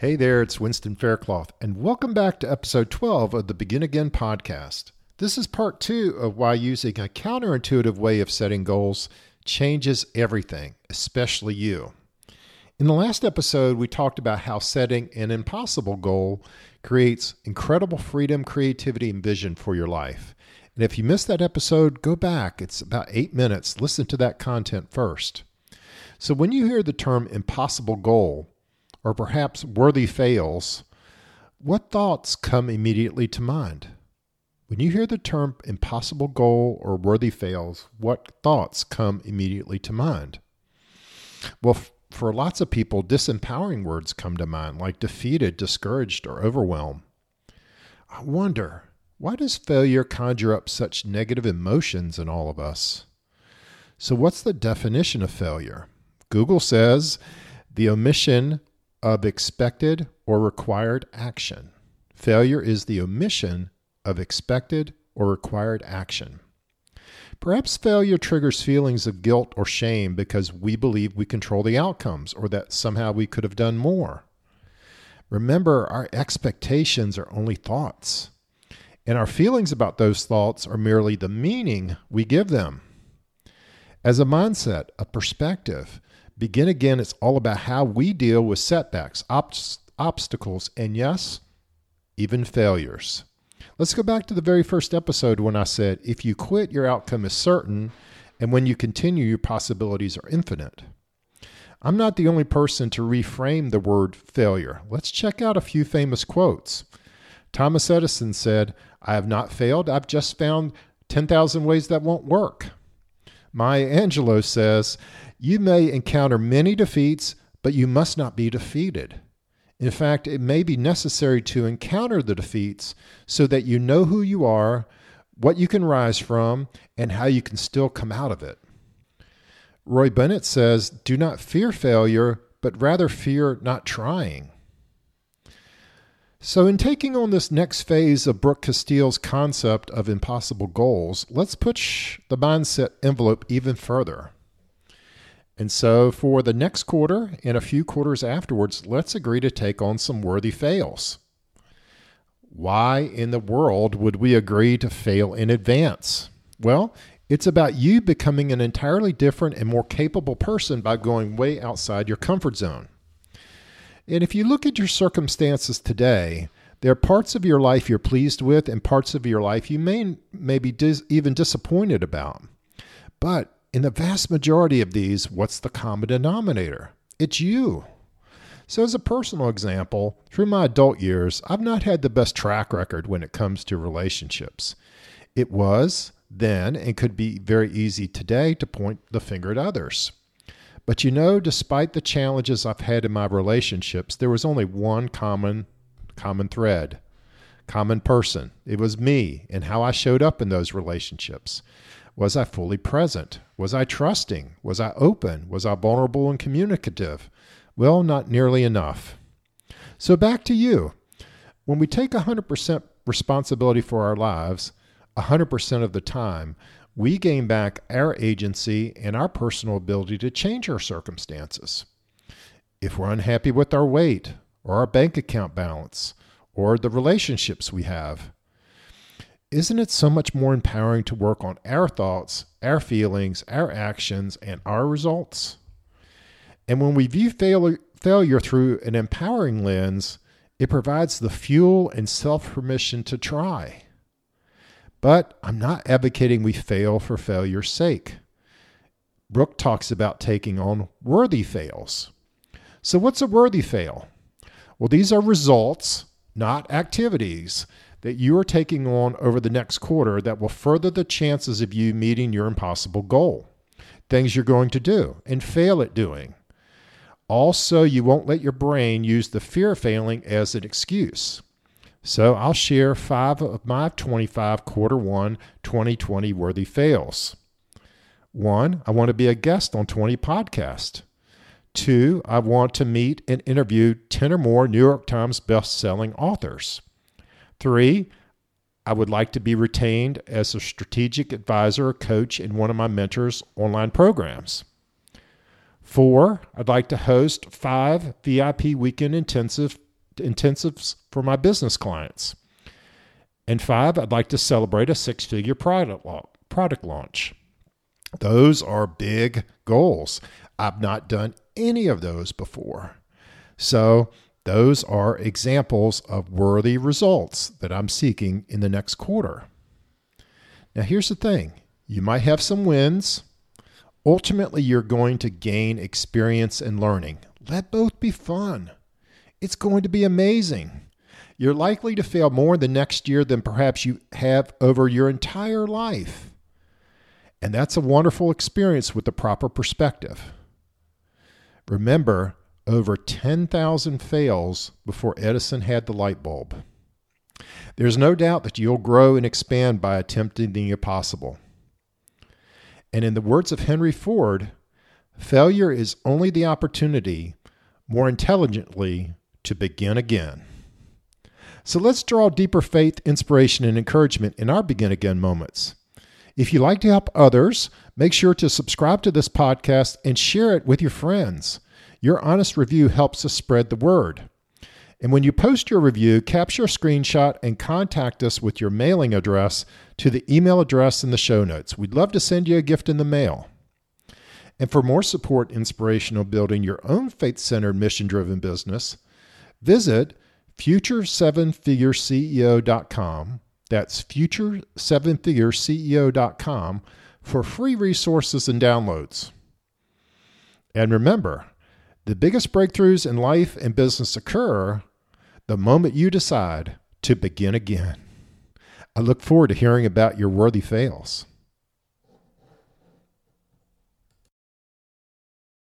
Hey there, it's Winston Faircloth, and welcome back to episode 12 of the Begin Again podcast. This is part two of why using a counterintuitive way of setting goals changes everything, especially you. In the last episode, we talked about how setting an impossible goal creates incredible freedom, creativity, and vision for your life. And if you missed that episode, go back. It's about eight minutes. Listen to that content first. So, when you hear the term impossible goal, or perhaps worthy fails, what thoughts come immediately to mind? When you hear the term impossible goal or worthy fails, what thoughts come immediately to mind? Well, for lots of people, disempowering words come to mind, like defeated, discouraged, or overwhelmed. I wonder, why does failure conjure up such negative emotions in all of us? So, what's the definition of failure? Google says the omission of expected or required action. Failure is the omission of expected or required action. Perhaps failure triggers feelings of guilt or shame because we believe we control the outcomes or that somehow we could have done more. Remember, our expectations are only thoughts, and our feelings about those thoughts are merely the meaning we give them. As a mindset, a perspective, begin again, it's all about how we deal with setbacks, ob- obstacles, and yes, even failures. Let's go back to the very first episode when I said, if you quit, your outcome is certain, and when you continue, your possibilities are infinite. I'm not the only person to reframe the word failure. Let's check out a few famous quotes. Thomas Edison said, I have not failed, I've just found 10,000 ways that won't work. Maya Angelou says, You may encounter many defeats, but you must not be defeated. In fact, it may be necessary to encounter the defeats so that you know who you are, what you can rise from, and how you can still come out of it. Roy Bennett says, Do not fear failure, but rather fear not trying. So, in taking on this next phase of Brooke Castillo's concept of impossible goals, let's push the mindset envelope even further. And so, for the next quarter and a few quarters afterwards, let's agree to take on some worthy fails. Why in the world would we agree to fail in advance? Well, it's about you becoming an entirely different and more capable person by going way outside your comfort zone. And if you look at your circumstances today, there are parts of your life you're pleased with and parts of your life you may, may be dis- even disappointed about. But in the vast majority of these, what's the common denominator? It's you. So, as a personal example, through my adult years, I've not had the best track record when it comes to relationships. It was then and could be very easy today to point the finger at others. But you know, despite the challenges I've had in my relationships, there was only one common common thread, common person. It was me and how I showed up in those relationships. Was I fully present? Was I trusting? Was I open? Was I vulnerable and communicative? Well, not nearly enough. So back to you. When we take 100% responsibility for our lives, 100% of the time, we gain back our agency and our personal ability to change our circumstances. If we're unhappy with our weight, or our bank account balance, or the relationships we have, isn't it so much more empowering to work on our thoughts, our feelings, our actions, and our results? And when we view failure, through an empowering lens, it provides the fuel and self permission to try. But I'm not advocating we fail for failure's sake. Brooke talks about taking on worthy fails. So, what's a worthy fail? Well, these are results, not activities that you are taking on over the next quarter that will further the chances of you meeting your impossible goal. Things you're going to do and fail at doing. Also, you won't let your brain use the fear of failing as an excuse. So, I'll share five of my 25 quarter one 2020 worthy fails. One, I want to be a guest on 20 podcasts. Two, I want to meet and interview 10 or more New York Times best-selling authors. Three, I would like to be retained as a strategic advisor or coach in one of my mentors' online programs. Four, I'd like to host five VIP weekend intensive intensives for my business clients. And five, I'd like to celebrate a six figure product, product launch. Those are big goals. I've not done any of those before. So, those are examples of worthy results that I'm seeking in the next quarter. Now, here's the thing you might have some wins. Ultimately, you're going to gain experience and learning. Let both be fun. It's going to be amazing. You're likely to fail more the next year than perhaps you have over your entire life. And that's a wonderful experience with the proper perspective. Remember, over 10,000 fails before Edison had the light bulb. There's no doubt that you'll grow and expand by attempting the impossible. And in the words of Henry Ford, failure is only the opportunity, more intelligently, to begin again. So let's draw deeper faith, inspiration, and encouragement in our begin again moments. If you'd like to help others, make sure to subscribe to this podcast and share it with your friends. Your honest review helps us spread the word. And when you post your review, capture a screenshot and contact us with your mailing address to the email address in the show notes. We'd love to send you a gift in the mail. And for more support inspirational building your own faith centered, mission driven business, visit future7figureceo.com. That's future7figureceo.com for free resources and downloads. And remember, the biggest breakthroughs in life and business occur the moment you decide to begin again. I look forward to hearing about your worthy fails.